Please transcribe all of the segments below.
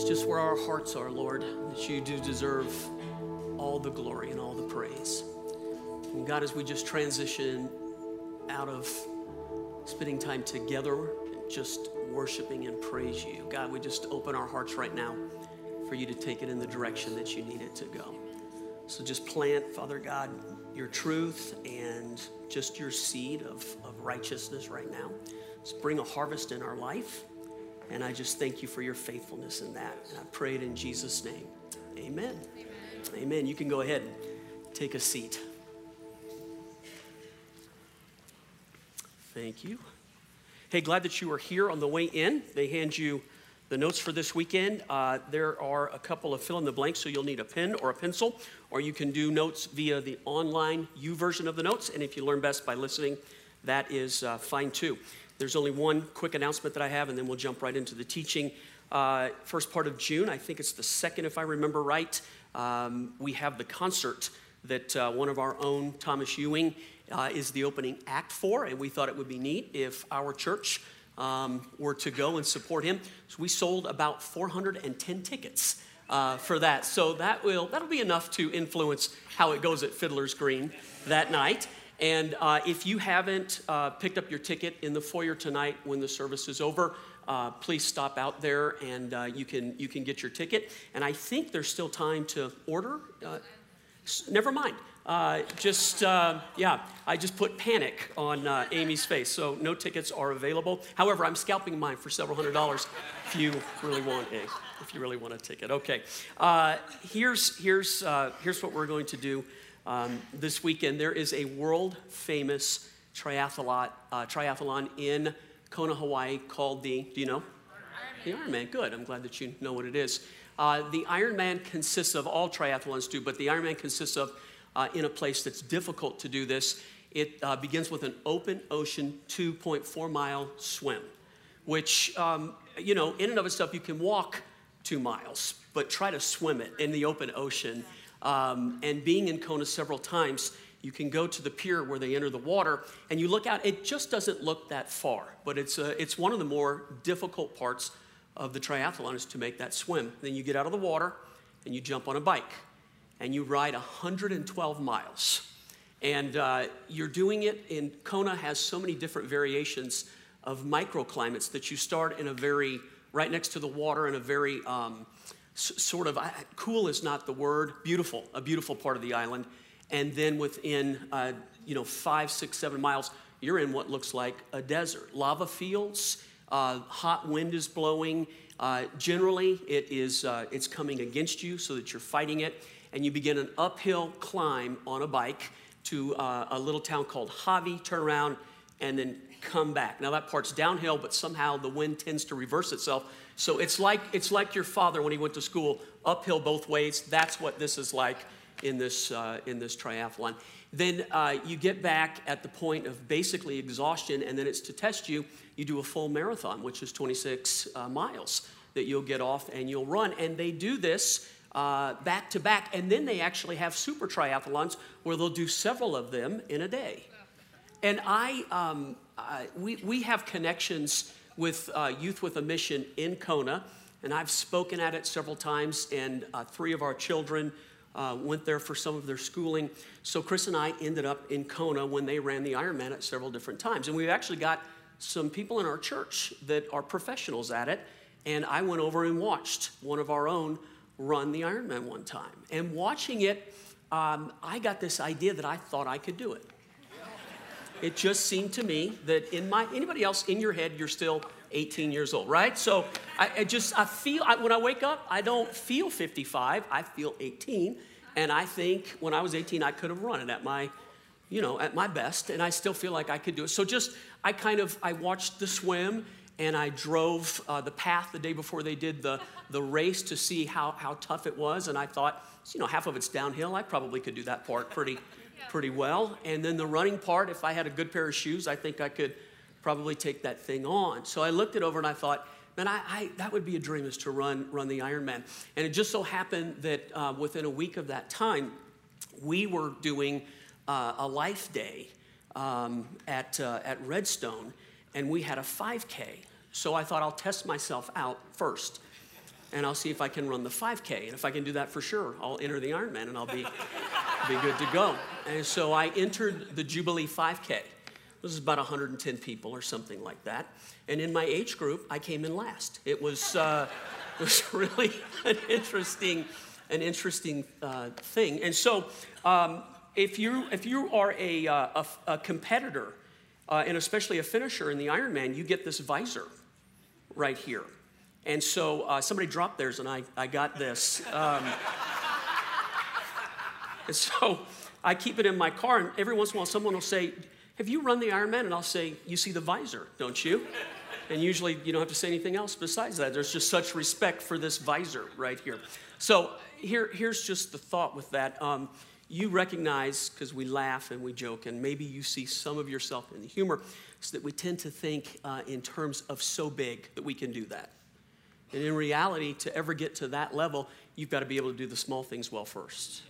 It's just where our hearts are, Lord, that you do deserve all the glory and all the praise. And God, as we just transition out of spending time together, just worshiping and praise you, God, we just open our hearts right now for you to take it in the direction that you need it to go. So just plant, Father God, your truth and just your seed of, of righteousness right now. Just bring a harvest in our life. And I just thank you for your faithfulness in that. And I pray it in Jesus' name. Amen. Amen. Amen. You can go ahead and take a seat. Thank you. Hey, glad that you are here on the way in. They hand you the notes for this weekend. Uh, there are a couple of fill in the blanks, so you'll need a pen or a pencil, or you can do notes via the online U YouVersion of the notes. And if you learn best by listening, that is uh, fine too. There's only one quick announcement that I have, and then we'll jump right into the teaching. Uh, first part of June, I think it's the second, if I remember right, um, we have the concert that uh, one of our own, Thomas Ewing, uh, is the opening act for, and we thought it would be neat if our church um, were to go and support him. So we sold about 410 tickets. Uh, for that, so that will that'll be enough to influence how it goes at Fiddler's Green that night. And uh, if you haven't uh, picked up your ticket in the foyer tonight when the service is over, uh, please stop out there and uh, you, can, you can get your ticket. And I think there's still time to order. Uh, never mind. Uh, just, yeah, I just put panic on Amy's face. So no tickets are available. However, I'm scalping mine for several hundred dollars if you really want a, if you really want a ticket. Okay. here's, here's, here's what we're going to do. Um, this weekend, there is a world famous triathlon, uh, triathlon in Kona, Hawaii called the, do you know? Ironman. The Ironman, good. I'm glad that you know what it is. Uh, the Ironman consists of, all triathlons do, but the Ironman consists of, uh, in a place that's difficult to do this, it uh, begins with an open ocean 2.4 mile swim, which, um, you know, in and of itself, you can walk two miles, but try to swim it in the open ocean um, and being in Kona several times, you can go to the pier where they enter the water and you look out. It just doesn't look that far, but it's, a, uh, it's one of the more difficult parts of the triathlon is to make that swim. Then you get out of the water and you jump on a bike and you ride 112 miles. And uh, you're doing it in Kona has so many different variations of microclimates that you start in a very right next to the water in a very um, sort of cool is not the word beautiful a beautiful part of the island. And then within uh, you know five six seven miles you're in what looks like a desert. Lava fields uh, hot wind is blowing. Uh, generally it is uh, it's coming against you so that you're fighting it. And you begin an uphill climb on a bike to uh, a little town called Hawi turn around and then come back. Now that part's downhill but somehow the wind tends to reverse itself so it's like, it's like your father when he went to school, uphill both ways. That's what this is like in this, uh, in this triathlon. Then uh, you get back at the point of basically exhaustion, and then it's to test you. You do a full marathon, which is 26 uh, miles that you'll get off and you'll run. And they do this uh, back to back, and then they actually have super triathlons where they'll do several of them in a day. And I, um, we, we have connections with uh, Youth with a Mission in Kona, and I've spoken at it several times, and uh, three of our children uh, went there for some of their schooling. So Chris and I ended up in Kona when they ran the Ironman at several different times. And we've actually got some people in our church that are professionals at it, and I went over and watched one of our own run the Ironman one time. And watching it, um, I got this idea that I thought I could do it. It just seemed to me that in my, anybody else in your head, you're still 18 years old, right? So I, I just, I feel, I, when I wake up, I don't feel 55, I feel 18. And I think when I was 18, I could have run it at my, you know, at my best. And I still feel like I could do it. So just, I kind of, I watched the swim and I drove uh, the path the day before they did the, the race to see how, how tough it was. And I thought, you know, half of it's downhill. I probably could do that part pretty, pretty well. And then the running part, if I had a good pair of shoes, I think I could probably take that thing on. So I looked it over and I thought, man, I, I that would be a dream is to run, run the Ironman. And it just so happened that uh, within a week of that time, we were doing uh, a life day um, at, uh, at Redstone, and we had a 5K. So I thought I'll test myself out first. and I'll see if I can run the 5K. And if I can do that for sure, I'll enter the Ironman and I'll be, be good to go. And so I entered the Jubilee 5K. This is about 110 people or something like that. And in my age group, I came in last. It was, uh, it was really an interesting, an interesting uh, thing. And so um, if, you, if you are a, uh, a, a competitor, uh, and especially a finisher in the Ironman, you get this visor right here. And so uh, somebody dropped theirs, and I, I got this. Um, and so I keep it in my car, and every once in a while, someone will say, Have you run the Ironman? And I'll say, You see the visor, don't you? And usually you don't have to say anything else besides that. There's just such respect for this visor right here. So here, here's just the thought with that. Um, you recognize, because we laugh and we joke, and maybe you see some of yourself in the humor, is that we tend to think uh, in terms of so big that we can do that. And in reality, to ever get to that level, you've got to be able to do the small things well first.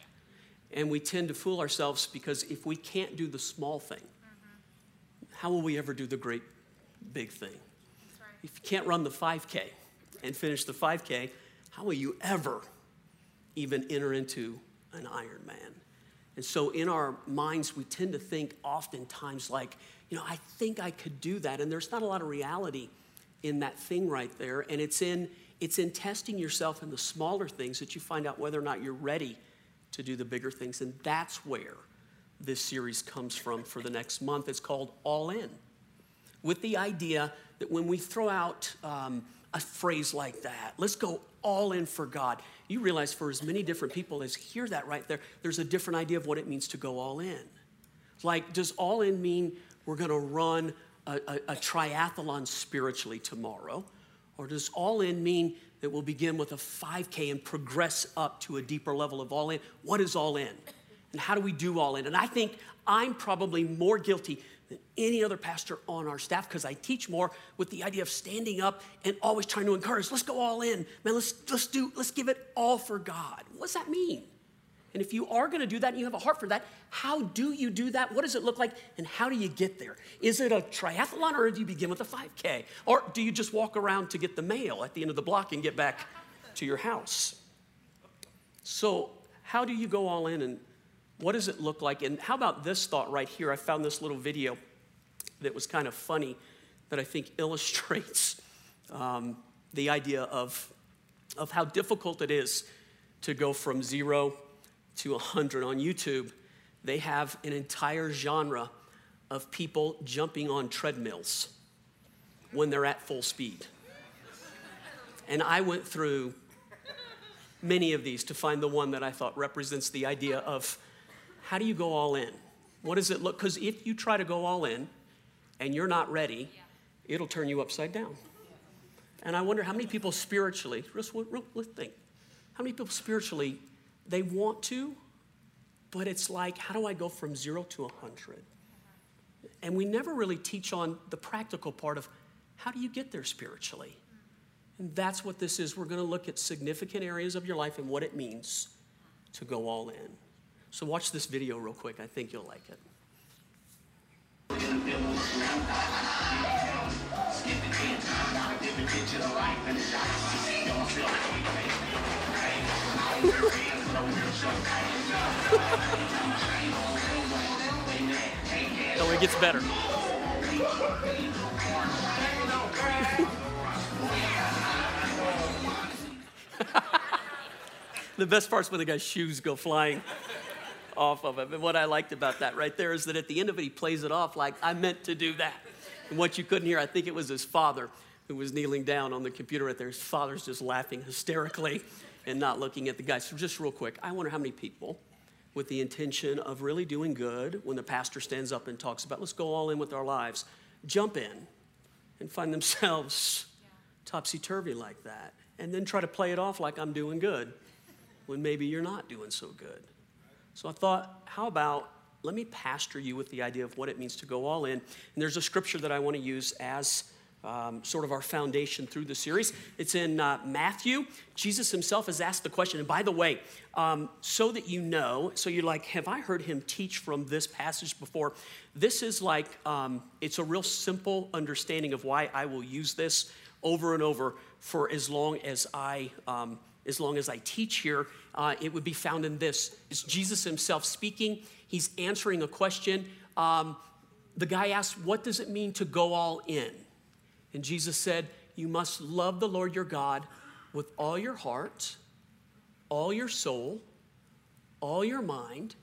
And we tend to fool ourselves because if we can't do the small thing, mm-hmm. how will we ever do the great big thing? Right. If you can't run the 5K and finish the 5K, how will you ever even enter into an Ironman? And so in our minds, we tend to think oftentimes like, you know, I think I could do that. And there's not a lot of reality in that thing right there. And it's in, it's in testing yourself in the smaller things that you find out whether or not you're ready to do the bigger things. And that's where this series comes from for the next month. It's called All In, with the idea that when we throw out um, a phrase like that, let's go all in for God, you realize for as many different people as hear that right there, there's a different idea of what it means to go all in. Like, does all in mean we're to run a, a, a triathlon spiritually tomorrow? Or does all in mean that we'll begin with a 5K and progress up to a deeper level of all in? What is all in? And how do we do all in? And I think I'm probably more guilty than any other pastor on our staff because I teach more with the idea of standing up and always trying to encourage. Let's go all in. Man, let's, let's do, let's give it all for God. What does that mean? And if you are going to do that and you have a heart for that, how do you do that? What does it look like? And how do you get there? Is it a triathlon or do you begin with a 5K? Or do you just walk around to get the mail at the end of the block and get back to your house? So, how do you go all in and what does it look like? And how about this thought right here? I found this little video that was kind of funny that I think illustrates um, the idea of, of how difficult it is to go from zero to 100 on YouTube, they have an entire genre of people jumping on treadmills when they're at full speed. And I went through many of these to find the one that I thought represents the idea of how do you go all in? What does it look? Because if you try to go all in and you're not ready, it'll turn you upside down. And I wonder how many people spiritually, let's, let's think, how many people spiritually they want to, but it's like, how do I go from zero to 100? And we never really teach on the practical part of how do you get there spiritually? And that's what this is. We're going to look at significant areas of your life and what it means to go all in. So, watch this video real quick. I think you'll like it. Oh, it gets better. the best part's when the guy's shoes go flying off of him. And what I liked about that right there is that at the end of it, he plays it off like, I meant to do that. And what you couldn't hear, I think it was his father who was kneeling down on the computer right there. His father's just laughing hysterically and not looking at the guy. So, just real quick, I wonder how many people, with the intention of really doing good, when the pastor stands up and talks about, let's go all in with our lives, jump in and find themselves yeah. topsy turvy like that, and then try to play it off like I'm doing good when maybe you're not doing so good. So, I thought, how about let me pastor you with the idea of what it means to go all in. And there's a scripture that I want to use as um, sort of our foundation through the series. It's in uh, Matthew. Jesus himself has asked the question. And by the way, um, so that you know, so you're like, have I heard him teach from this passage before? This is like, um, it's a real simple understanding of why I will use this over and over for as long as I, um, as long as I teach here. Uh, it would be found in this. It's Jesus himself speaking. He's answering a question. Um, the guy asks, What does it mean to go all in? And Jesus said, You must love the Lord your God with all your heart, all your soul, all your mind.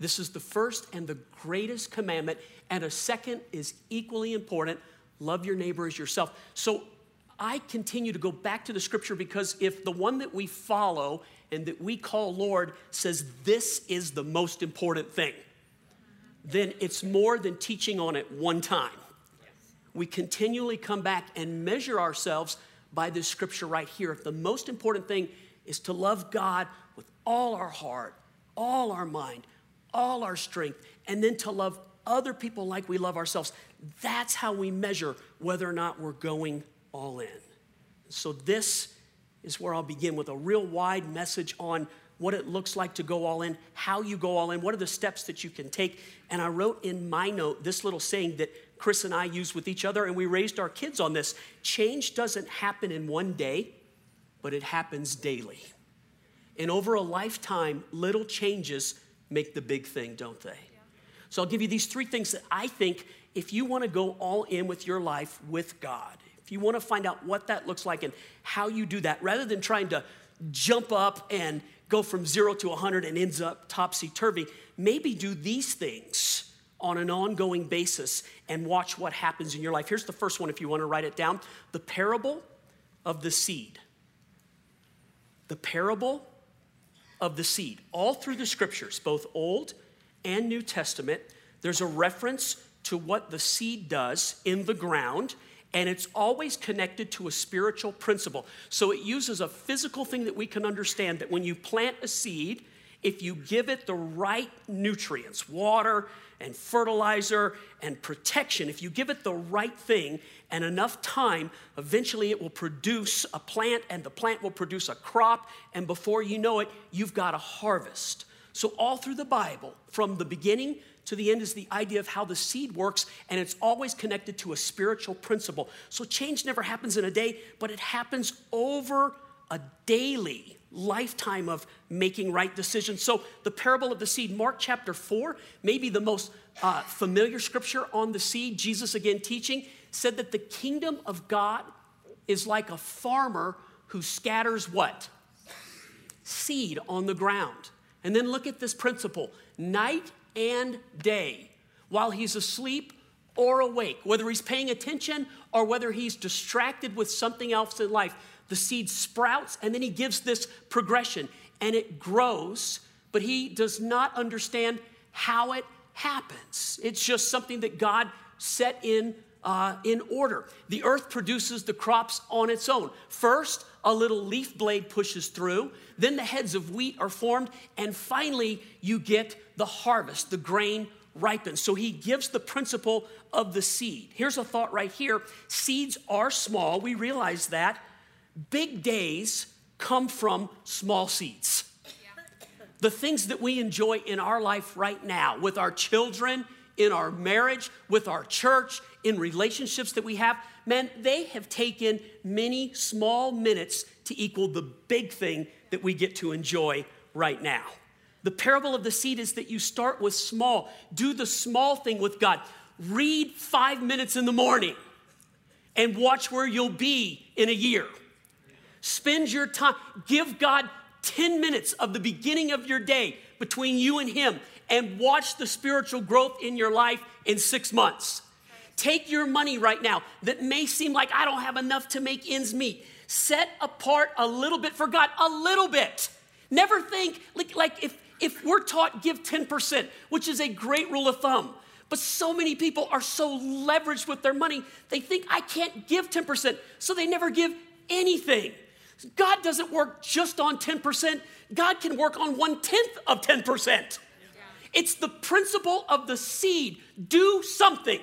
This is the first and the greatest commandment. And a second is equally important love your neighbor as yourself. So I continue to go back to the scripture because if the one that we follow and that we call Lord says this is the most important thing, then it's more than teaching on it one time. We continually come back and measure ourselves by this scripture right here. If the most important thing is to love God with all our heart, all our mind, all our strength, and then to love other people like we love ourselves, that's how we measure whether or not we're going all in. So, this is where I'll begin with a real wide message on what it looks like to go all in, how you go all in, what are the steps that you can take. And I wrote in my note this little saying that Chris and I use with each other, and we raised our kids on this. Change doesn't happen in one day, but it happens daily. And over a lifetime, little changes make the big thing, don't they? So I'll give you these three things that I think if you want to go all in with your life with God, if you want to find out what that looks like and how you do that, rather than trying to jump up and go from zero to 100 and ends up topsy turvy, maybe do these things on an ongoing basis and watch what happens in your life. Here's the first one if you want to write it down the parable of the seed. The parable of the seed. All through the scriptures, both Old and New Testament, there's a reference to what the seed does in the ground and it's always connected to a spiritual principle. So it uses a physical thing that we can understand that when you plant a seed, if you give it the right nutrients, water and fertilizer and protection, if you give it the right thing and enough time, eventually it will produce a plant and the plant will produce a crop. And before you know it, you've got a harvest. So, all through the Bible, from the beginning to the end is the idea of how the seed works, and it's always connected to a spiritual principle. So change never happens in a day, but it happens over a daily lifetime of making right decisions. So the parable of the seed, Mark chapter 4, maybe the most uh, familiar scripture on the seed, Jesus again teaching, said that the kingdom of God is like a farmer who scatters what? Seed on the ground. And then look at this principle night and day while he's asleep or awake, whether he's paying attention or whether he's distracted with something else in life. The seed sprouts and then he gives this progression and it grows, but he does not understand how it happens. It's just something that God set in, uh, in order. The earth produces the crops on its own. First, a little leaf blade pushes through, then the heads of wheat are formed, and finally, you get the harvest, the grain ripens. So he gives the principle of the seed. Here's a thought right here seeds are small, we realize that. Big days come from small seeds. The things that we enjoy in our life right now with our children, in our marriage, with our church, in relationships that we have, man, they have taken many small minutes to equal the big thing that we get to enjoy right now. The parable of the seed is that you start with small, do the small thing with God. Read five minutes in the morning and watch where you'll be in a year. Spend your time, give God 10 minutes of the beginning of your day between you and Him and watch the spiritual growth in your life in six months. Take your money right now that may seem like I don't have enough to make ends meet. Set apart a little bit for God, a little bit. Never think like, like if, if we're taught give 10%, which is a great rule of thumb, but so many people are so leveraged with their money, they think I can't give 10%, so they never give anything. God doesn't work just on 10%, God can work on one tenth of 10%. It's the principle of the seed. Do something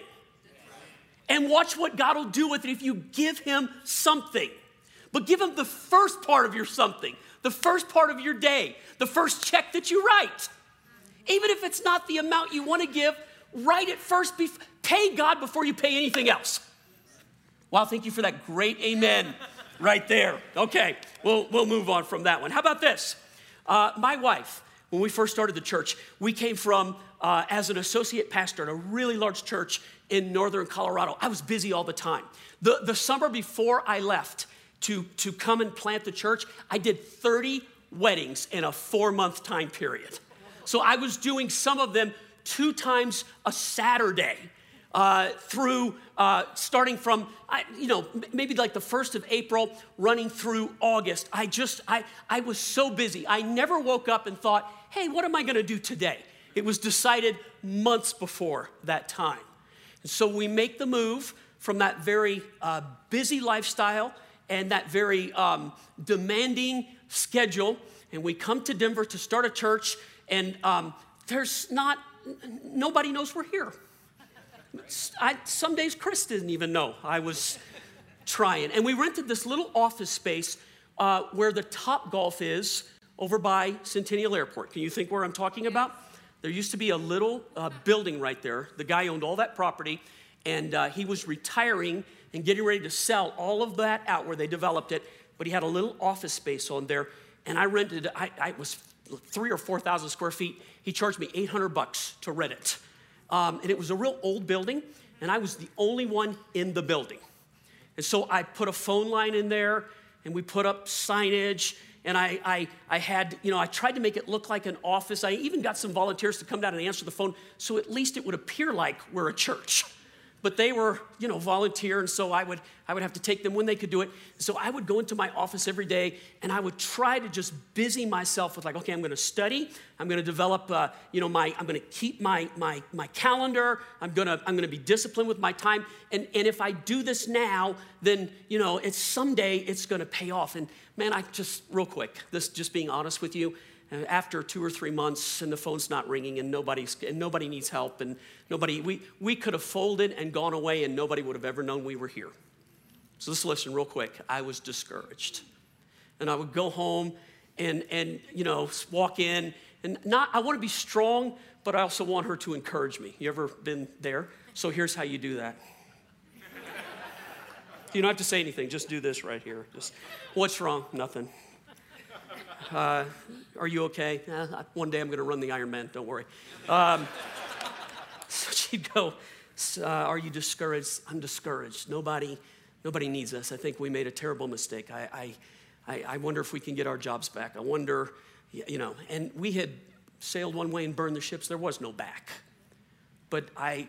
and watch what God will do with it if you give Him something. But give Him the first part of your something, the first part of your day, the first check that you write. Even if it's not the amount you want to give, write it first. Be- pay God before you pay anything else. Wow, thank you for that great amen right there. Okay, we'll, we'll move on from that one. How about this? Uh, my wife, when we first started the church, we came from, uh, as an associate pastor at a really large church in northern Colorado. I was busy all the time. The, the summer before I left to, to come and plant the church, I did 30 weddings in a four month time period. So I was doing some of them two times a Saturday. Uh, through uh, starting from you know maybe like the first of april running through august. I just i, I was so busy. I never woke up and thought hey what am i going to do today? It was decided months before that time. And so we make the move from that very uh, busy lifestyle and that very um, demanding schedule and we come to denver to start a church and um, there's not nobody knows we're here I, some days Chris didn't even know I was trying. And we rented this little office space uh, where the Top Golf is over by Centennial Airport. Can you think where I'm talking about? There used to be a little uh, building right there. The guy owned all that property, and uh, he was retiring and getting ready to sell all of that out where they developed it. But he had a little office space on there, and I rented. I, I was three or four thousand square feet. He charged me 800 bucks to rent it. Um, and it was a real old building, and I was the only one in the building. And so I put a phone line in there, and we put up signage, and I, I, I had, you know, I tried to make it look like an office. I even got some volunteers to come down and answer the phone, so at least it would appear like we're a church but they were, you know, volunteer, and so I would, I would have to take them when they could do it. So I would go into my office every day, and I would try to just busy myself with like, okay, I'm going to study, I'm going to develop, uh, you know, my, I'm going to keep my my my calendar, I'm going to I'm going to be disciplined with my time, and and if I do this now, then you know, it's someday it's going to pay off. And man, I just real quick, this just being honest with you, after two or three months and the phone's not ringing and nobody's and nobody needs help and nobody we, we could have folded and gone away and nobody would have ever known we were here. So let's listen real quick. I was discouraged. And i would go home and and you know walk in and not i want to be strong but i also want her to encourage me. You ever been there? So here's how you do that. You don't have to say anything. Just do this right here. Just what's wrong? Nothing uh, are you okay? Uh, one day I'm going to run the Ironman, don't worry. Um, so she'd go, uh, Are you discouraged? I'm discouraged. Nobody, nobody needs us. I think we made a terrible mistake. I, I, I wonder if we can get our jobs back. I wonder, you know, and we had sailed one way and burned the ships. There was no back. But I,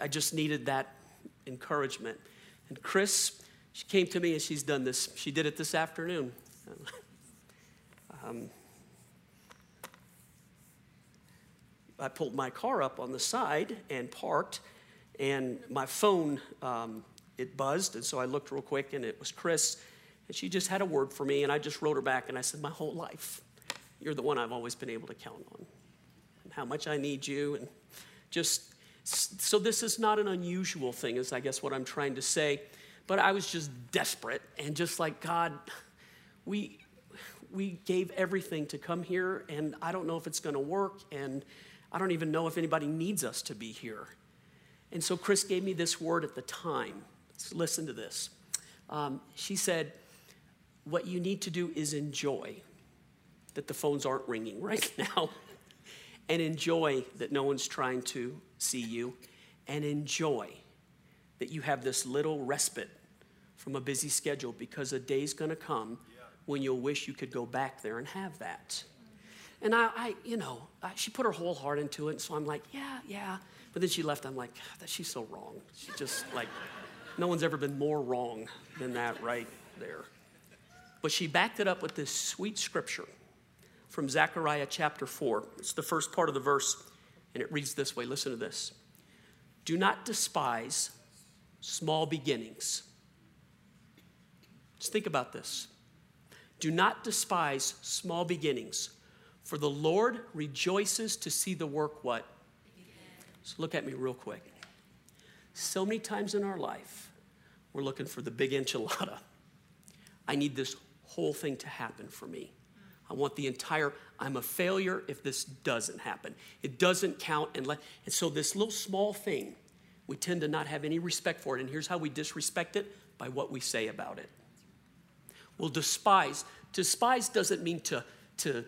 I just needed that encouragement. And Chris, she came to me and she's done this. She did it this afternoon. Um, I pulled my car up on the side and parked, and my phone um, it buzzed, and so I looked real quick, and it was Chris, and she just had a word for me, and I just wrote her back, and I said, "My whole life, you're the one I've always been able to count on, and how much I need you, and just." So this is not an unusual thing, is I guess what I'm trying to say, but I was just desperate and just like God, we we gave everything to come here, and I don't know if it's going to work, and I don't even know if anybody needs us to be here. And so Chris gave me this word at the time. So listen to this. Um, she said, What you need to do is enjoy that the phones aren't ringing right now, and enjoy that no one's trying to see you, and enjoy that you have this little respite from a busy schedule because a day's going to come when you'll wish you could go back there and have that. And I, I you know, I, she put her whole heart into it. And so I'm like, yeah, yeah. But then she left. I'm like, that she's so wrong. She just like, no one's ever been more wrong than that right there. But she backed it up with this sweet scripture from Zechariah chapter 4. It's the first part of the verse, and it reads this way listen to this. Do not despise small beginnings. Just think about this. Do not despise small beginnings, for the Lord rejoices to see the work what? So look at me real quick. So many times in our life, we're looking for the big enchilada. I need this whole thing to happen for me. I want the entire, I'm a failure if this doesn't happen. It doesn't count. And, let, and so this little small thing we tend to not have any respect for it. And here's how we disrespect it by what we say about it. We'll despise. Despise doesn't mean to, to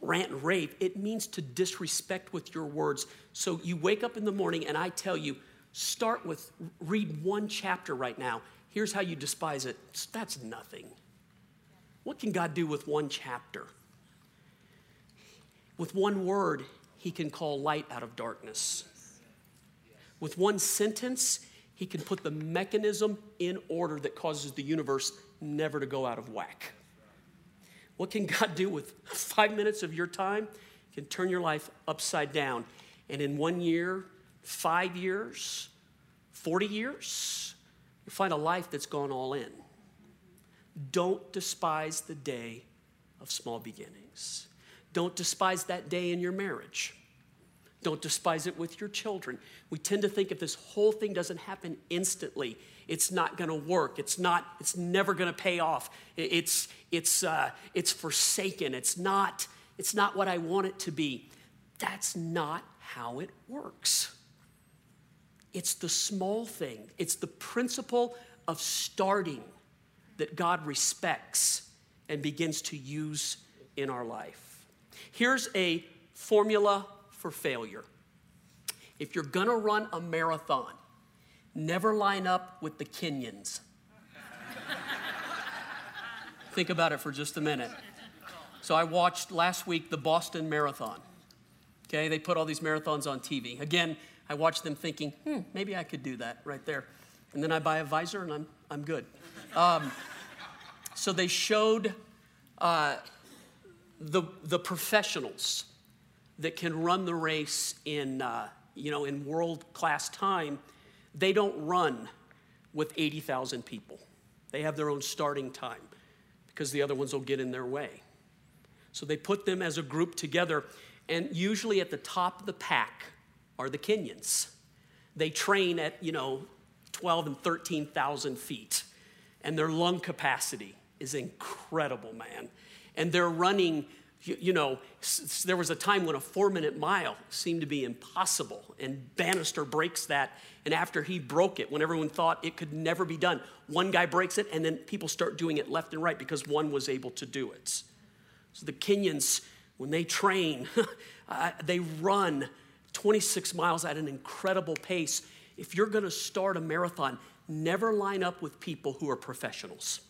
rant and rave, it means to disrespect with your words. So you wake up in the morning and I tell you, start with, read one chapter right now. Here's how you despise it. That's nothing. What can God do with one chapter? With one word, He can call light out of darkness. With one sentence, He can put the mechanism in order that causes the universe never to go out of whack. What can God do with five minutes of your time? He can turn your life upside down. And in one year, five years, 40 years, you find a life that's gone all in. Don't despise the day of small beginnings. Don't despise that day in your marriage. Don't despise it with your children. We tend to think if this whole thing doesn't happen instantly, it's not going to work. It's not. It's never going to pay off. It's it's uh, it's forsaken. It's not. It's not what I want it to be. That's not how it works. It's the small thing. It's the principle of starting that God respects and begins to use in our life. Here's a formula for failure. If you're gonna run a marathon, never line up with the Kenyans. Think about it for just a minute. So I watched last week the Boston Marathon. Okay, they put all these marathons on TV. Again, I watched them thinking, hmm, maybe I could do that right there. And then I buy a visor and I'm, I'm good. Um, so they showed uh, the, the professionals that can run the race in, uh, you know, in world class time, they don't run with 80,000 people. They have their own starting time because the other ones will get in their way. So they put them as a group together, and usually at the top of the pack are the Kenyans. They train at, you know, 12 and 13,000 feet, and their lung capacity is incredible, man. And they're running you, you know, s- there was a time when a four minute mile seemed to be impossible, and Bannister breaks that. And after he broke it, when everyone thought it could never be done, one guy breaks it, and then people start doing it left and right because one was able to do it. So the Kenyans, when they train, uh, they run 26 miles at an incredible pace. If you're gonna start a marathon, never line up with people who are professionals.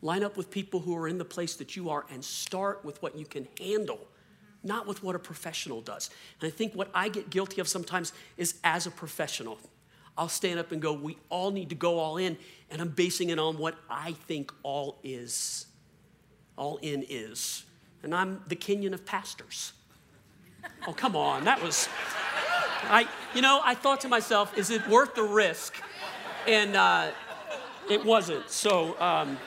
Line up with people who are in the place that you are and start with what you can handle, not with what a professional does. And I think what I get guilty of sometimes is as a professional, I'll stand up and go, We all need to go all in. And I'm basing it on what I think all is, all in is. And I'm the Kenyan of pastors. Oh, come on. That was, I, you know, I thought to myself, is it worth the risk? And uh, it wasn't. So, um,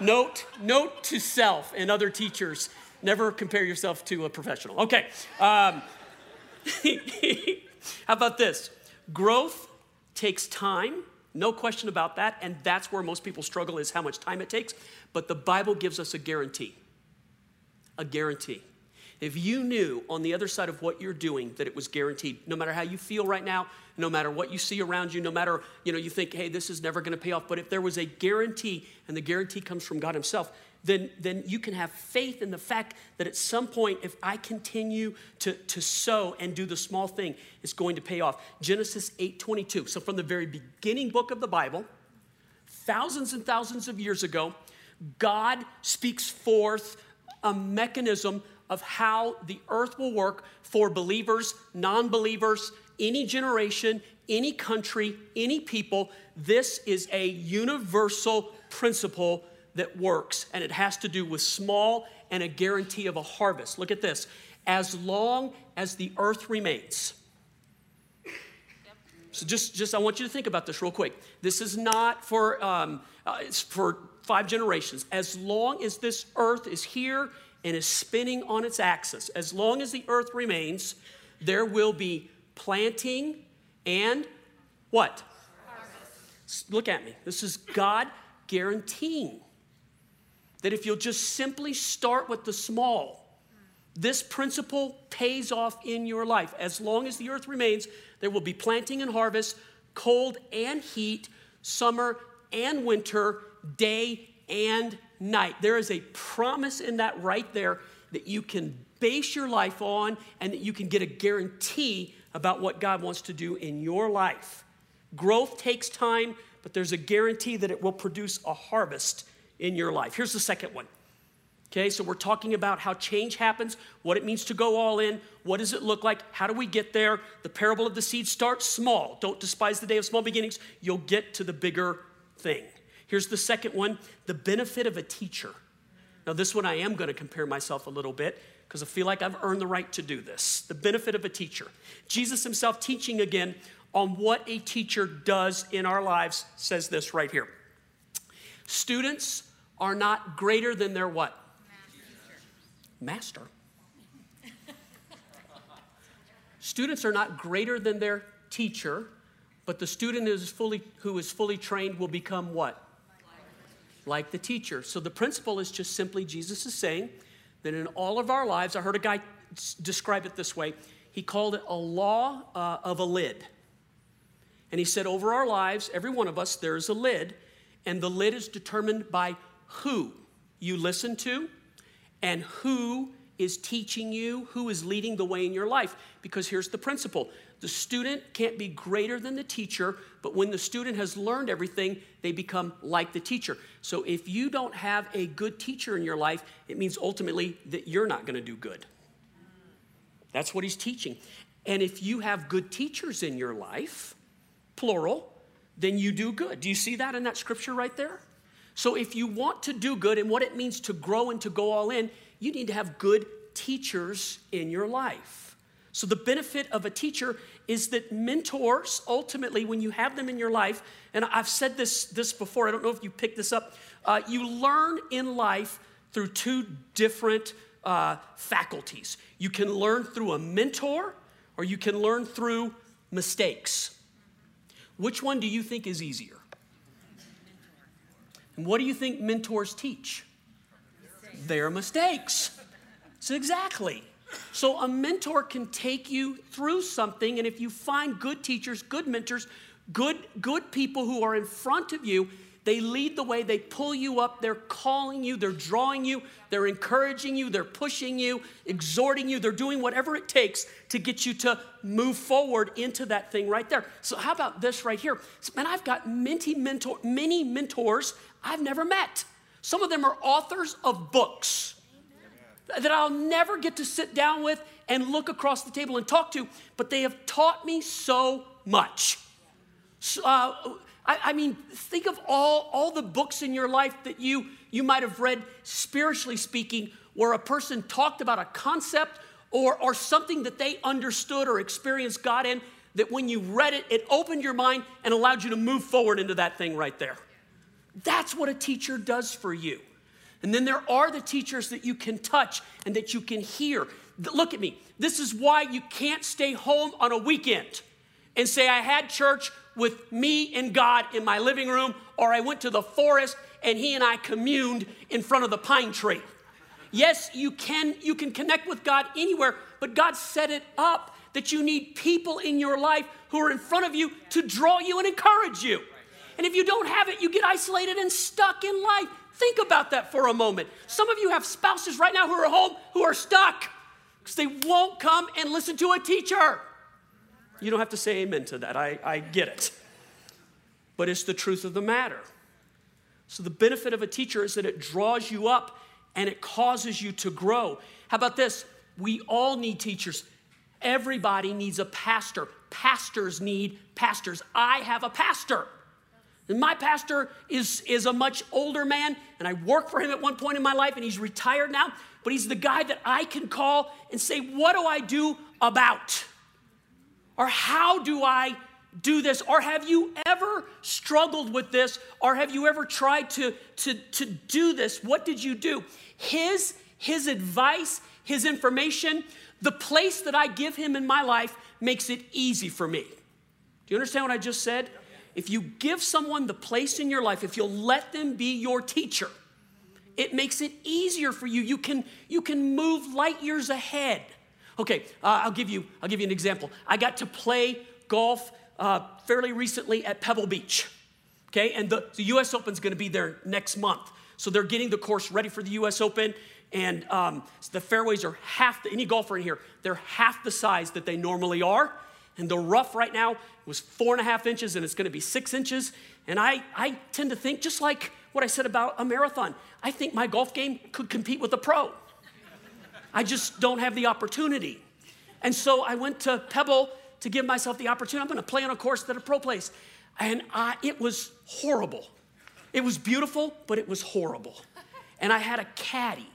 Note, note to self and other teachers never compare yourself to a professional. Okay. Um, how about this? Growth takes time, no question about that, and that's where most people struggle is how much time it takes. But the Bible gives us a guarantee. A guarantee. If you knew on the other side of what you're doing that it was guaranteed, no matter how you feel right now, no matter what you see around you, no matter, you know, you think, hey, this is never going to pay off, but if there was a guarantee and the guarantee comes from God Himself, then, then you can have faith in the fact that at some point, if I continue to, to sow and do the small thing, it's going to pay off. Genesis 8:22. So, from the very beginning book of the Bible, thousands and thousands of years ago, God speaks forth a mechanism of how the earth will work for believers, non believers, any generation, any country, any people. This is a universal principle that works, and it has to do with small and a guarantee of a harvest. Look at this. As long as the earth remains, so just, just I want you to think about this real quick. This is not for um, uh, it's for five generations. As long as this earth is here and is spinning on its axis, as long as the earth remains, there will be planting and what? Harvest. Look at me. This is God guaranteeing that if you'll just simply start with the small, This principle pays off in your life. As long as the earth remains, there will be planting and harvest, cold and heat, summer and winter, day and night. There is a promise in that right there that you can base your life on and that you can get a guarantee about what God wants to do in your life. Growth takes time, but there's a guarantee that it will produce a harvest in your life. Here's the second one. Okay, so we're talking about how change happens, what it means to go all in, what does it look like, how do we get there? The parable of the seed starts small. Don't despise the day of small beginnings. You'll get to the bigger thing. Here's the second one the benefit of a teacher. Now, this one I am going to compare myself a little bit because I feel like I've earned the right to do this. The benefit of a teacher. Jesus himself teaching again on what a teacher does in our lives says this right here. Students are not greater than their what? Master. Master. Students are not greater than their teacher, but the student is fully, who is fully trained will become what? Like the teacher. So the principle is just simply Jesus is saying that in all of our lives, I heard a guy describe it this way. He called it a law uh, of a lid. And he said, over our lives, every one of us, there is a lid, and the lid is determined by who you listen to and who is teaching you, who is leading the way in your life. Because here's the principle the student can't be greater than the teacher, but when the student has learned everything, they become like the teacher. So if you don't have a good teacher in your life, it means ultimately that you're not going to do good. That's what he's teaching. And if you have good teachers in your life, plural, then you do good. Do you see that in that scripture right there? So if you want to do good and what it means to grow and to go all in, you need to have good teachers in your life. So the benefit of a teacher is that mentors, ultimately, when you have them in your life, and I've said this, this before, I don't know if you picked this up, uh, you learn in life through two different uh, faculties. You can learn through a mentor, or you can learn through mistakes. Which one do you think is easier? And what do you think mentors teach? Their mistakes. So, exactly. So, a mentor can take you through something, and if you find good teachers, good mentors, good, good people who are in front of you, they lead the way, they pull you up, they're calling you, they're drawing you, they're encouraging you, they're pushing you, exhorting you, they're doing whatever it takes to get you to move forward into that thing right there. So, how about this right here? Man, I've got many, mentor, many mentors I've never met. Some of them are authors of books that I'll never get to sit down with and look across the table and talk to, but they have taught me so much. So, uh, I, I mean, think of all, all the books in your life that you, you might have read, spiritually speaking, where a person talked about a concept or, or something that they understood or experienced God in, that when you read it, it opened your mind and allowed you to move forward into that thing right there. That's what a teacher does for you. And then there are the teachers that you can touch and that you can hear. Look at me. This is why you can't stay home on a weekend and say, I had church with me and God in my living room, or I went to the forest and he and I communed in front of the pine tree. Yes, you can you can connect with God anywhere, but God set it up that you need people in your life who are in front of you to draw you and encourage you. And if you don't have it, you get isolated and stuck in life. Think about that for a moment. Some of you have spouses right now who are home who are stuck because they won't come and listen to a teacher. You don't have to say amen to that. I, I get it. But it's the truth of the matter. So, the benefit of a teacher is that it draws you up and it causes you to grow. How about this? We all need teachers. Everybody needs a pastor. Pastors need pastors. I have a pastor. And my pastor is, is a much older man, and I worked for him at one point in my life, and he's retired now. But he's the guy that I can call and say, What do I do about? Or how do I do this? Or have you ever struggled with this? Or have you ever tried to, to, to do this? What did you do? His, his advice, his information, the place that I give him in my life makes it easy for me. Do you understand what I just said? If you give someone the place in your life, if you'll let them be your teacher, It makes it easier for you. You can, you can move light years ahead. Okay, uh, I'll, give you, I'll give you an example. I got to play golf uh, fairly recently at Pebble Beach. Okay, and the, the US Open's gonna be there next month. So they're getting the course ready for the US Open. And um, so the fairways are half, the, any golfer in here, they're half the size that they normally are. And the rough right now was four and a half inches and it's gonna be six inches. And I, I tend to think, just like what I said about a marathon, I think my golf game could compete with a pro. I just don't have the opportunity. And so I went to Pebble to give myself the opportunity. I'm gonna play on a course that a pro plays. And I, it was horrible. It was beautiful, but it was horrible. And I had a caddy.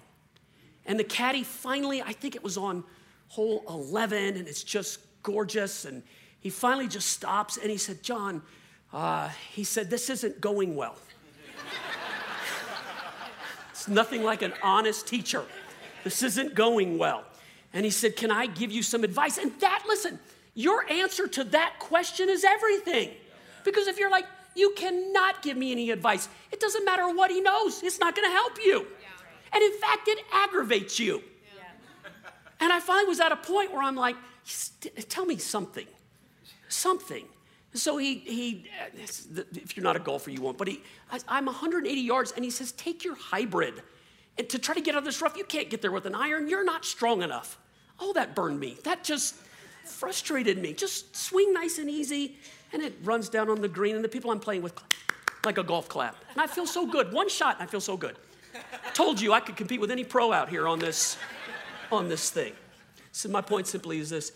And the caddy finally, I think it was on hole 11, and it's just gorgeous. And he finally just stops and he said, John, uh, he said, this isn't going well. it's nothing like an honest teacher. This isn't going well. And he said, Can I give you some advice? And that, listen, your answer to that question is everything. Because if you're like, you cannot give me any advice, it doesn't matter what he knows, it's not gonna help you. And in fact, it aggravates you. And I finally was at a point where I'm like, tell me something, something. So he, he, if you're not a golfer, you won't, but he, I'm 180 yards, and he says, take your hybrid. And to try to get out of this rough, you can't get there with an iron, you're not strong enough. Oh, that burned me. That just frustrated me. Just swing nice and easy, and it runs down on the green, and the people I'm playing with, like a golf clap. And I feel so good. One shot, and I feel so good. Told you I could compete with any pro out here on this, on this thing. So my point simply is this: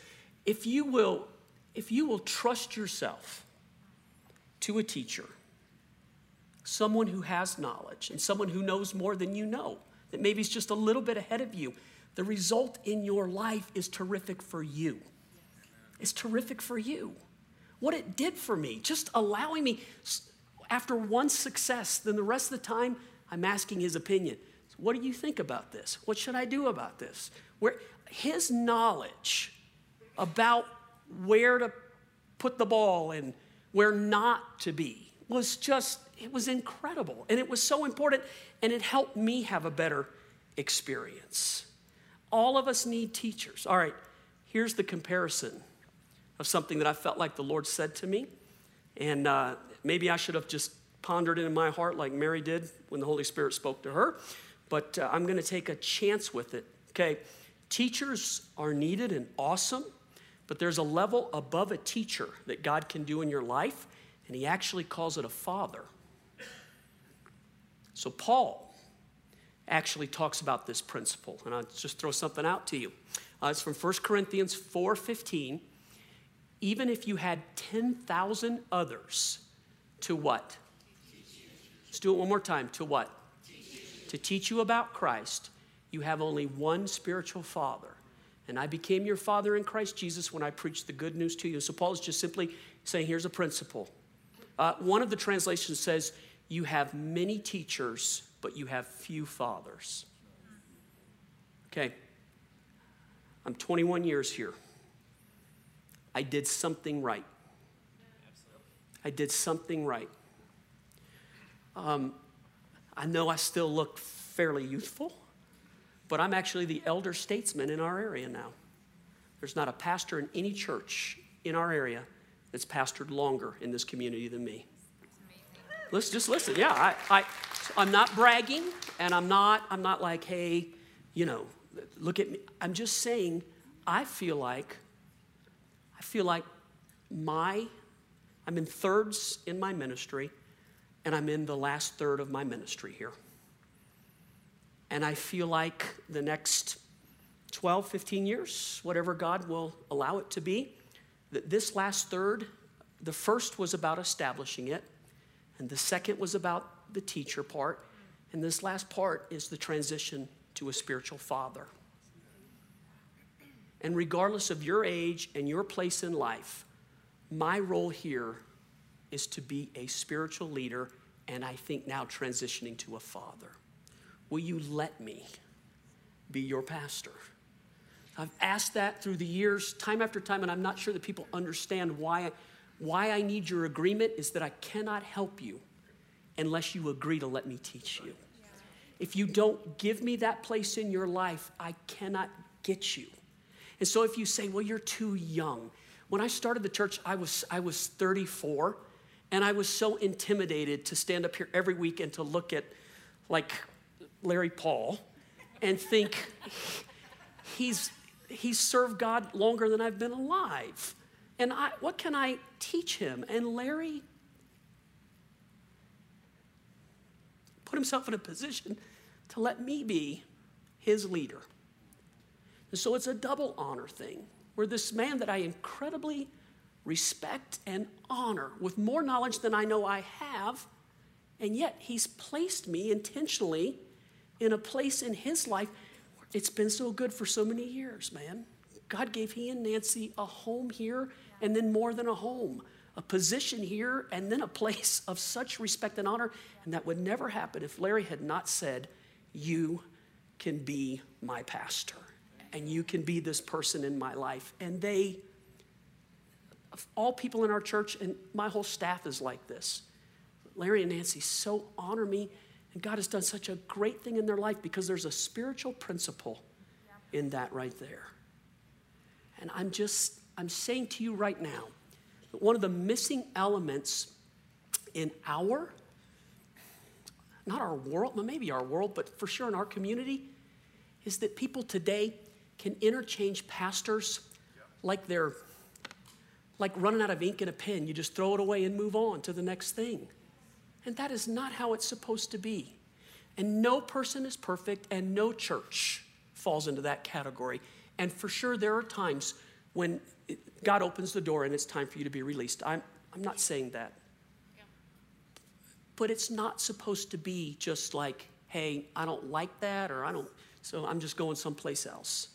if you will, if you will trust yourself to a teacher, someone who has knowledge and someone who knows more than you know, that maybe is just a little bit ahead of you, the result in your life is terrific for you. It's terrific for you. What it did for me, just allowing me, after one success, then the rest of the time, I'm asking his opinion. What do you think about this? What should I do about this? Where his knowledge about where to put the ball and where not to be was just, it was incredible. And it was so important, and it helped me have a better experience. All of us need teachers. All right, here's the comparison of something that I felt like the Lord said to me. And uh, maybe I should have just pondered it in my heart like Mary did when the Holy Spirit spoke to her. But uh, I'm going to take a chance with it. Okay, teachers are needed and awesome, but there's a level above a teacher that God can do in your life, and He actually calls it a father. So, Paul actually talks about this principle, and I'll just throw something out to you. Uh, it's from 1 Corinthians 4:15. Even if you had 10,000 others, to what? Let's do it one more time. To what? Teach to teach you about Christ, you have only one spiritual father. And I became your father in Christ Jesus when I preached the good news to you. So Paul is just simply saying, here's a principle. Uh, one of the translations says, you have many teachers, but you have few fathers. Okay, I'm 21 years here. I did something right. I did something right. Um, I know I still look fairly youthful, but I'm actually the elder statesman in our area now. There's not a pastor in any church in our area that's pastored longer in this community than me. Let's just listen. Yeah, I, I, I'm not bragging, and I'm not, I'm not like, hey, you know, look at me. I'm just saying, I feel like, I feel like my, I'm in thirds in my ministry, and I'm in the last third of my ministry here. And I feel like the next 12, 15 years, whatever God will allow it to be, that this last third, the first was about establishing it, and the second was about the teacher part. And this last part is the transition to a spiritual father. And regardless of your age and your place in life, my role here is to be a spiritual leader, and I think now transitioning to a father. Will you let me be your pastor? I've asked that through the years, time after time, and I'm not sure that people understand why why I need your agreement is that I cannot help you unless you agree to let me teach you. if you don't give me that place in your life, I cannot get you. And so if you say, well, you're too young. When I started the church, I was, I was 34, and I was so intimidated to stand up here every week and to look at like Larry Paul and think he's, he's served God longer than I've been alive. And I, what can I teach him? And Larry put himself in a position to let me be his leader. And so it's a double honor thing where this man that I incredibly respect and honor with more knowledge than I know I have, and yet he's placed me intentionally in a place in his life. It's been so good for so many years, man. God gave he and Nancy a home here, and then more than a home, a position here, and then a place of such respect and honor. And that would never happen if Larry had not said, You can be my pastor and you can be this person in my life. And they, all people in our church, and my whole staff is like this. Larry and Nancy so honor me, and God has done such a great thing in their life because there's a spiritual principle in that right there. And I'm just, I'm saying to you right now that one of the missing elements in our, not our world, maybe our world, but for sure in our community, is that people today can interchange pastors like they're like running out of ink in a pen. You just throw it away and move on to the next thing. And that is not how it's supposed to be. And no person is perfect, and no church falls into that category. And for sure, there are times when God opens the door and it's time for you to be released. I'm, I'm not saying that. But it's not supposed to be just like, hey, I don't like that, or I don't, so I'm just going someplace else.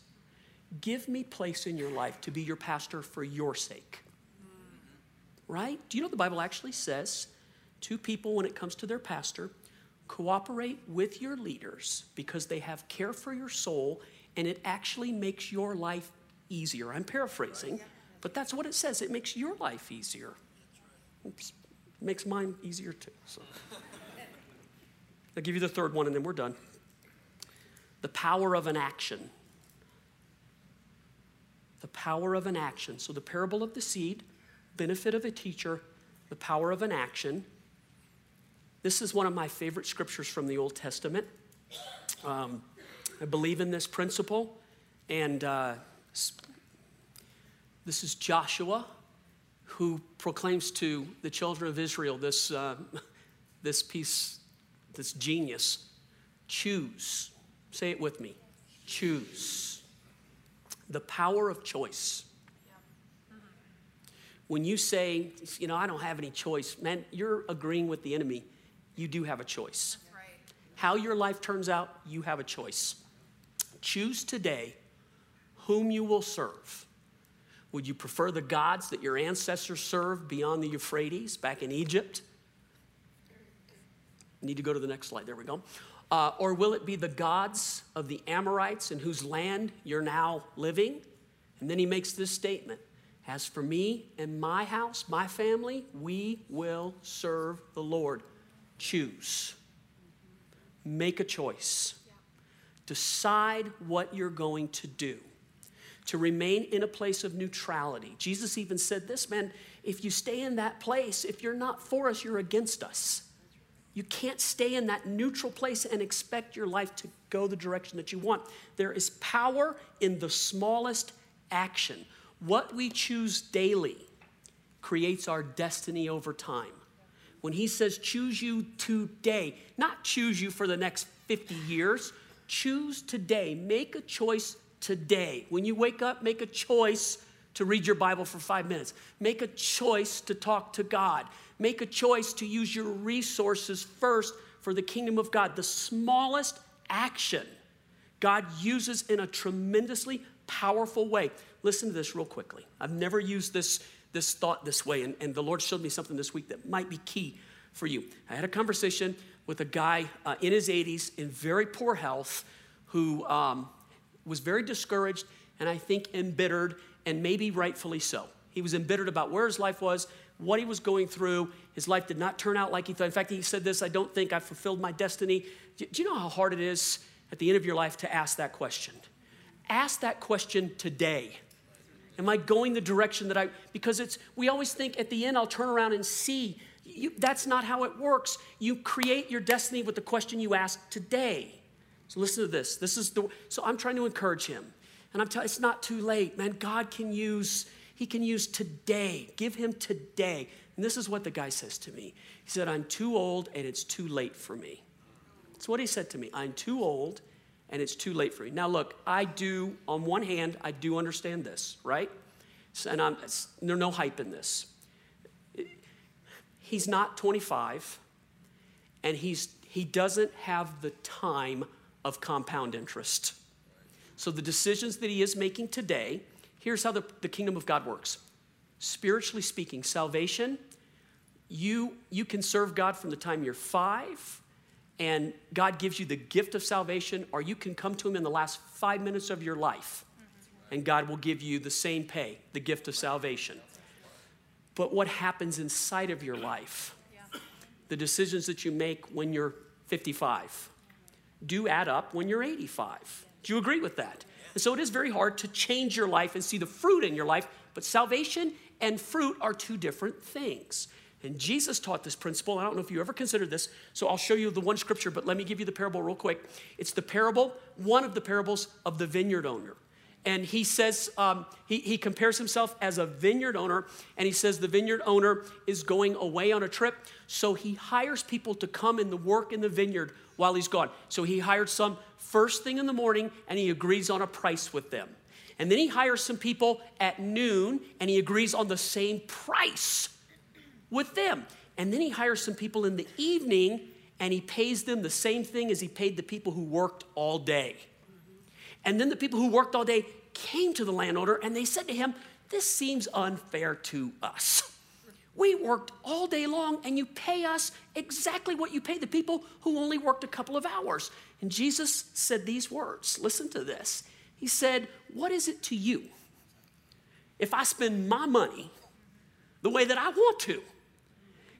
Give me place in your life to be your pastor for your sake. Right? Do you know the Bible actually says two people, when it comes to their pastor, cooperate with your leaders because they have care for your soul and it actually makes your life easier. I'm paraphrasing, but that's what it says. It makes your life easier. Oops. Makes mine easier too. So. I'll give you the third one and then we're done. The power of an action the power of an action. So, the parable of the seed, benefit of a teacher, the power of an action. This is one of my favorite scriptures from the Old Testament. Um, I believe in this principle, and uh, this is Joshua who proclaims to the children of Israel this, uh, this piece, this genius choose. Say it with me choose the power of choice. When you say, you know, I don't have any choice, man, you're agreeing with the enemy. You do have a choice. How your life turns out, you have a choice. Choose today whom you will serve. Would you prefer the gods that your ancestors served beyond the Euphrates back in Egypt? Need to go to the next slide. There we go. Uh, or will it be the gods of the Amorites in whose land you're now living? And then he makes this statement As for me and my house, my family, we will serve the Lord. Choose. Make a choice. Decide what you're going to do. To remain in a place of neutrality. Jesus even said this, man, if you stay in that place, if you're not for us, you're against us. You can't stay in that neutral place and expect your life to go the direction that you want. There is power in the smallest action. What we choose daily creates our destiny over time. When he says choose you today, not choose you for the next 50 years, choose today. Make a choice today. When you wake up, make a choice to read your Bible for five minutes. Make a choice to talk to God. Make a choice to use your resources first for the kingdom of God. The smallest action God uses in a tremendously powerful way. Listen to this real quickly. I've never used this, this thought this way, and, and the Lord showed me something this week that might be key for you. I had a conversation with a guy uh, in his 80s in very poor health who um, was very discouraged and I think embittered, and maybe rightfully so. He was embittered about where his life was, what he was going through. His life did not turn out like he thought. In fact, he said this I don't think I fulfilled my destiny. Do you know how hard it is at the end of your life to ask that question? Ask that question today. Am I going the direction that I, because it's, we always think at the end I'll turn around and see. You, that's not how it works. You create your destiny with the question you ask today. So listen to this. This is the, so I'm trying to encourage him. And I'm telling it's not too late, man. God can use, he can use today. Give him today. And this is what the guy says to me. He said, I'm too old and it's too late for me. That's what he said to me. I'm too old and it's too late for me. Now, look, I do, on one hand, I do understand this, right? And I'm, there's no hype in this. He's not 25, and he's, he doesn't have the time of compound interest. So, the decisions that he is making today, here's how the, the kingdom of God works. Spiritually speaking, salvation, you, you can serve God from the time you're five and God gives you the gift of salvation, or you can come to Him in the last five minutes of your life, and God will give you the same pay, the gift of salvation. But what happens inside of your life, the decisions that you make when you're 55, do add up when you're 85. Do you agree with that? And so it is very hard to change your life and see the fruit in your life, but salvation and fruit are two different things. And Jesus taught this principle. I don't know if you ever considered this, so I'll show you the one scripture, but let me give you the parable real quick. It's the parable, one of the parables of the vineyard owner. And he says, um, he, he compares himself as a vineyard owner, and he says the vineyard owner is going away on a trip, so he hires people to come and work in the vineyard while he's gone. So he hired some first thing in the morning, and he agrees on a price with them. And then he hires some people at noon, and he agrees on the same price with them. And then he hires some people in the evening and he pays them the same thing as he paid the people who worked all day. And then the people who worked all day came to the landowner and they said to him, This seems unfair to us. We worked all day long and you pay us exactly what you pay the people who only worked a couple of hours. And Jesus said these words listen to this. He said, What is it to you if I spend my money the way that I want to?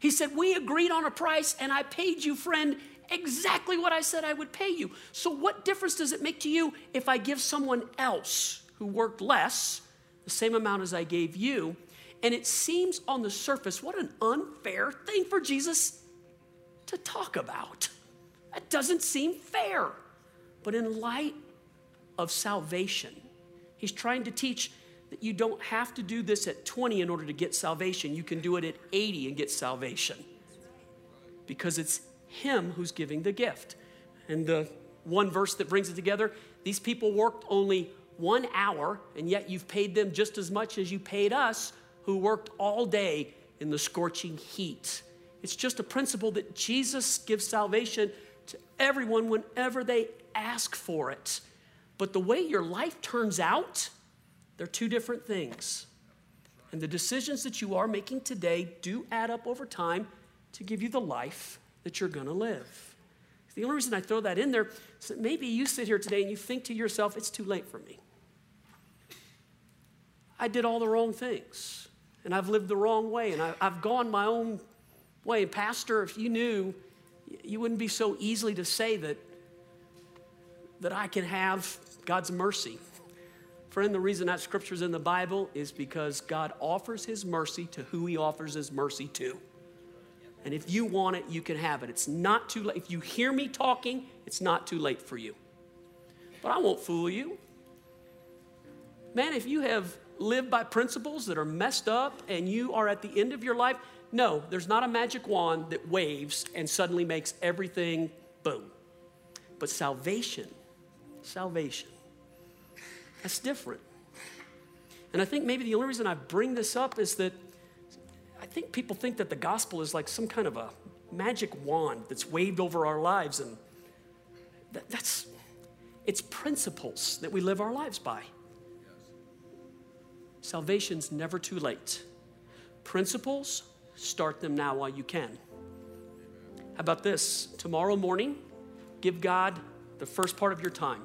He said, We agreed on a price and I paid you, friend, exactly what I said I would pay you. So, what difference does it make to you if I give someone else who worked less the same amount as I gave you? And it seems on the surface, what an unfair thing for Jesus to talk about. That doesn't seem fair. But in light of salvation, he's trying to teach that you don't have to do this at 20 in order to get salvation. You can do it at 80 and get salvation because it's Him who's giving the gift. And the one verse that brings it together these people worked only one hour, and yet you've paid them just as much as you paid us who worked all day in the scorching heat. It's just a principle that Jesus gives salvation to everyone whenever they ask for it. But the way your life turns out, they're two different things. And the decisions that you are making today do add up over time to give you the life that you're going to live. The only reason I throw that in there is that maybe you sit here today and you think to yourself, it's too late for me. I did all the wrong things, and I've lived the wrong way, and I, have gone my own way. Pastor, if you knew, you wouldn't be so easily to say that, that I can have God's mercy. Friend, the reason that scripture's in the Bible is because God offers his mercy to who he offers his mercy to. And if you want it, you can have it. It's not too late. If you hear me talking, it's not too late for you. But I won't fool you. Man, if you have lived by principles that are messed up and you are at the end of your life, no, there's not a magic wand that waves and suddenly makes everything boom. But salvation, salvation that's different. And I think maybe the only reason I bring this up is that I think people think that the gospel is like some kind of a magic wand that's waved over our lives. And that, that's, it's principles that we live our lives by. Salvation's never too late. Principles, start them now while you can. How about this? Tomorrow morning, give God the first part of your time.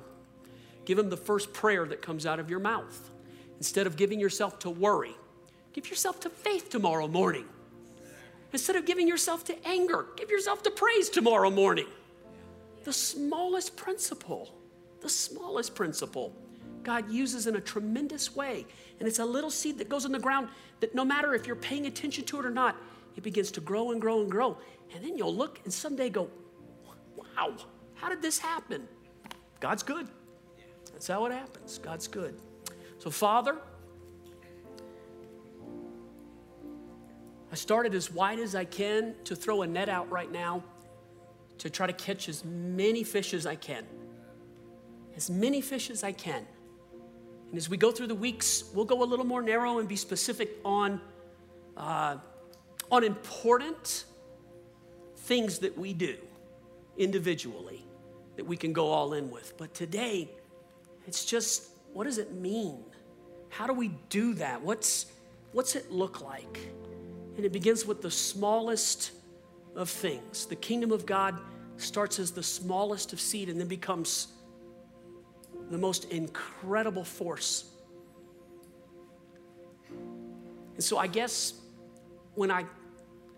Give him the first prayer that comes out of your mouth. Instead of giving yourself to worry, give yourself to faith tomorrow morning. Instead of giving yourself to anger, give yourself to praise tomorrow morning. The smallest principle, the smallest principle, God uses in a tremendous way. And it's a little seed that goes in the ground that no matter if you're paying attention to it or not, it begins to grow and grow and grow. And then you'll look and someday go, wow, how did this happen? God's good. That's how it happens. God's good. So, Father, I started as wide as I can to throw a net out right now to try to catch as many fish as I can. As many fish as I can. And as we go through the weeks, we'll go a little more narrow and be specific on, uh, on important things that we do individually that we can go all in with. But today, it's just what does it mean? How do we do that? What's, what's it look like? And it begins with the smallest of things. The kingdom of God starts as the smallest of seed and then becomes the most incredible force. And so I guess when I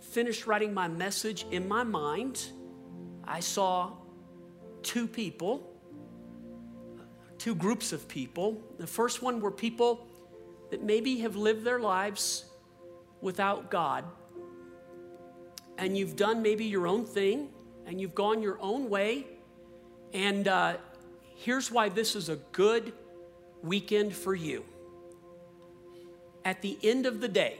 finished writing my message in my mind, I saw two people, two groups of people. The first one were people that maybe have lived their lives without God. And you've done maybe your own thing and you've gone your own way. And uh, here's why this is a good weekend for you. At the end of the day,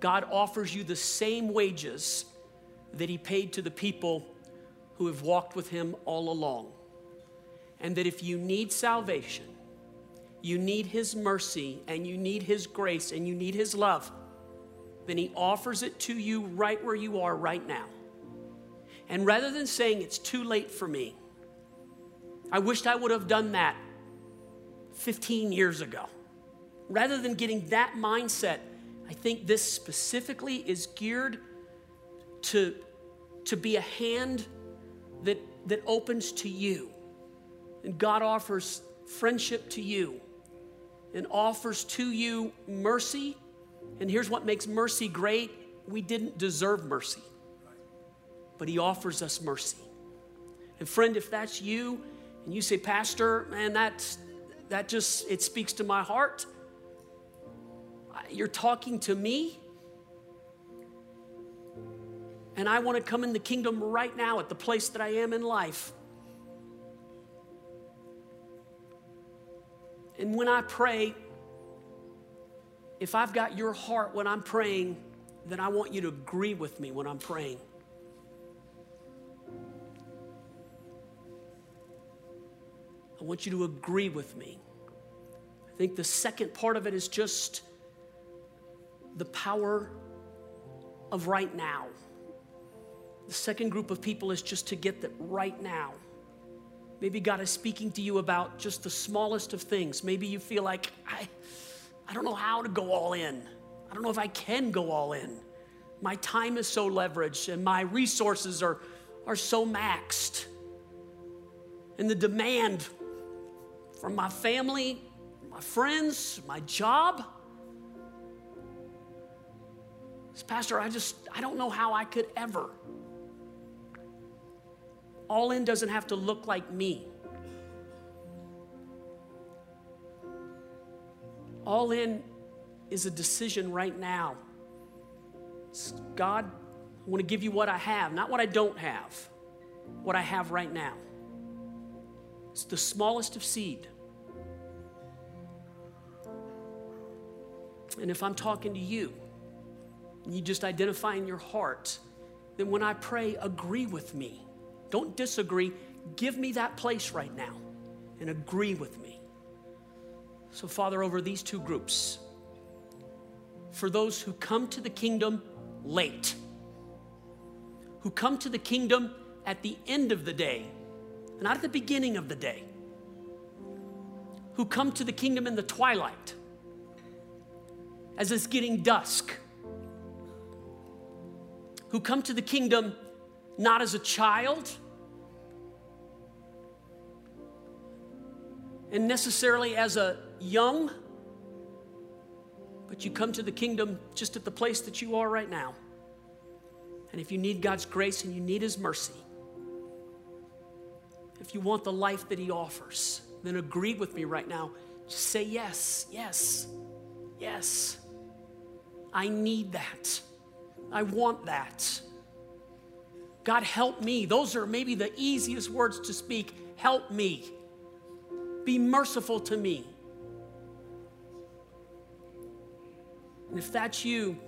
God offers you the same wages that He paid to the people who have walked with Him all along. And that if you need salvation, you need His mercy, and you need His grace, and you need His love, then He offers it to you right where you are right now. And rather than saying it's too late for me, I wished I would have done that 15 years ago. Rather than getting that mindset, I think this specifically is geared to, to be a hand that, that opens to you. And God offers friendship to you and offers to you mercy. And here's what makes mercy great we didn't deserve mercy, but He offers us mercy. And friend, if that's you and you say, Pastor, man, that's, that just, it speaks to my heart. You're talking to me. And I want to come in the kingdom right now at the place that I am in life. And when I pray, if I've got your heart when I'm praying, then I want you to agree with me when I'm praying. I want you to agree with me. I think the second part of it is just the power of right now. The second group of people is just to get that right now. Maybe God is speaking to you about just the smallest of things. Maybe you feel like, I, I don't know how to go all in. I don't know if I can go all in. My time is so leveraged and my resources are, are so maxed. And the demand from my family, my friends, my job. Pastor, I just, I don't know how I could ever. All in doesn't have to look like me. All in is a decision right now. It's, God, I want to give you what I have, not what I don't have, what I have right now. It's the smallest of seed. And if I'm talking to you, and you just identify in your heart, then when I pray, agree with me. Don't disagree. Give me that place right now and agree with me. So, Father, over these two groups, for those who come to the kingdom late, who come to the kingdom at the end of the day, not at the beginning of the day, who come to the kingdom in the twilight, as it's getting dusk, who come to the kingdom not as a child, and necessarily as a young, but you come to the kingdom just at the place that you are right now. And if you need God's grace and you need His mercy, if you want the life that He offers, then agree with me right now. Just say yes, yes, yes. I need that. I want that. God, help me. Those are maybe the easiest words to speak. Help me. Be merciful to me. And if that's you,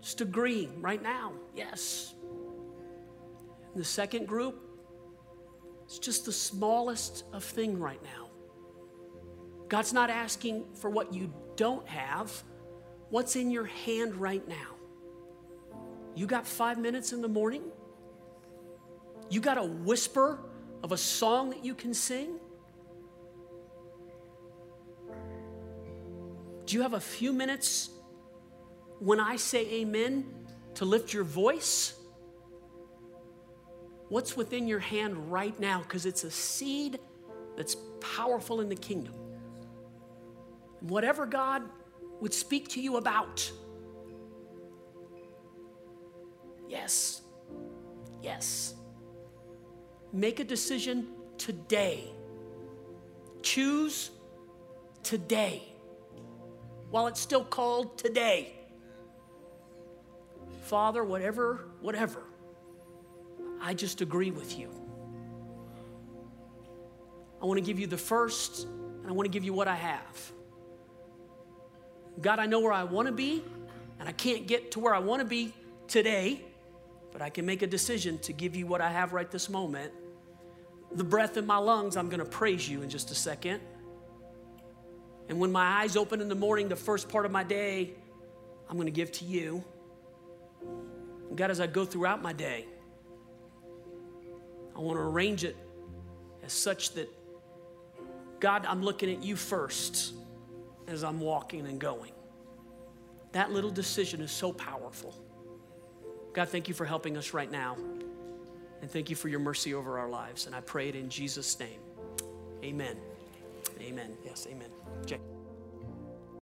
just agree right now. Yes. And the second group, it's just the smallest of thing right now. God's not asking for what you don't have. What's in your hand right now? You got five minutes in the morning? You got a whisper of a song that you can sing? Do you have a few minutes when I say amen to lift your voice? What's within your hand right now? Because it's a seed that's powerful in the kingdom. Whatever God would speak to you about, yes, yes. Make a decision today. Choose today while it's still called today. Father, whatever, whatever, I just agree with you. I want to give you the first, and I want to give you what I have. God, I know where I want to be, and I can't get to where I want to be today, but I can make a decision to give you what I have right this moment. The breath in my lungs, I'm going to praise you in just a second. And when my eyes open in the morning, the first part of my day, I'm going to give to you. And God, as I go throughout my day, I want to arrange it as such that, God, I'm looking at you first as I'm walking and going. That little decision is so powerful. God, thank you for helping us right now. And thank you for your mercy over our lives. And I pray it in Jesus' name. Amen. Amen. Yes, amen.